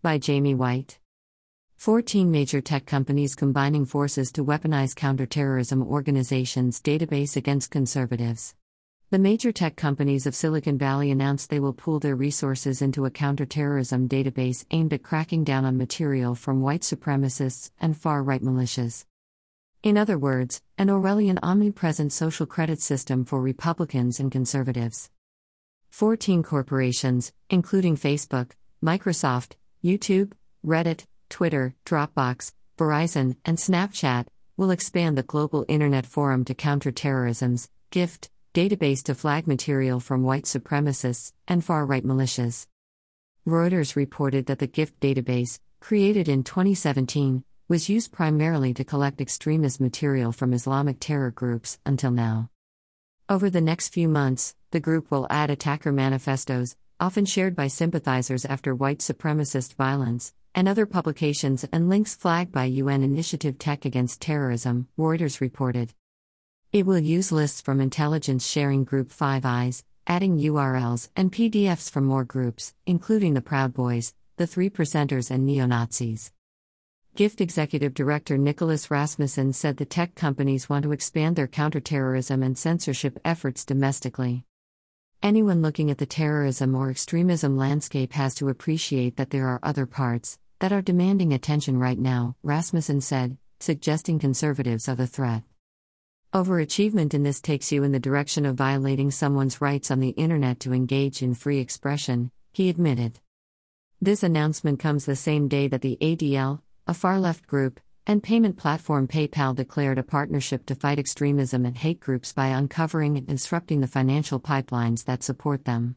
By Jamie White. 14 major tech companies combining forces to weaponize counterterrorism organizations' database against conservatives. The major tech companies of Silicon Valley announced they will pool their resources into a counterterrorism database aimed at cracking down on material from white supremacists and far right militias. In other words, an Orwellian omnipresent social credit system for Republicans and conservatives. 14 corporations, including Facebook, Microsoft, YouTube, Reddit, Twitter, Dropbox, Verizon, and Snapchat, will expand the global Internet Forum to counter terrorism's GIFT database to flag material from white supremacists and far right militias. Reuters reported that the GIFT database, created in 2017, was used primarily to collect extremist material from Islamic terror groups until now. Over the next few months, the group will add attacker manifestos, often shared by sympathizers after white supremacist violence, and other publications and links flagged by UN Initiative Tech Against Terrorism, Reuters reported. It will use lists from intelligence sharing group Five Eyes, adding URLs and PDFs from more groups, including the Proud Boys, the Three Percenters, and neo Nazis. GIFT Executive Director Nicholas Rasmussen said the tech companies want to expand their counterterrorism and censorship efforts domestically. Anyone looking at the terrorism or extremism landscape has to appreciate that there are other parts that are demanding attention right now, Rasmussen said, suggesting conservatives are the threat. Overachievement in this takes you in the direction of violating someone's rights on the internet to engage in free expression, he admitted. This announcement comes the same day that the ADL, a far left group, and payment platform PayPal declared a partnership to fight extremism and hate groups by uncovering and disrupting the financial pipelines that support them.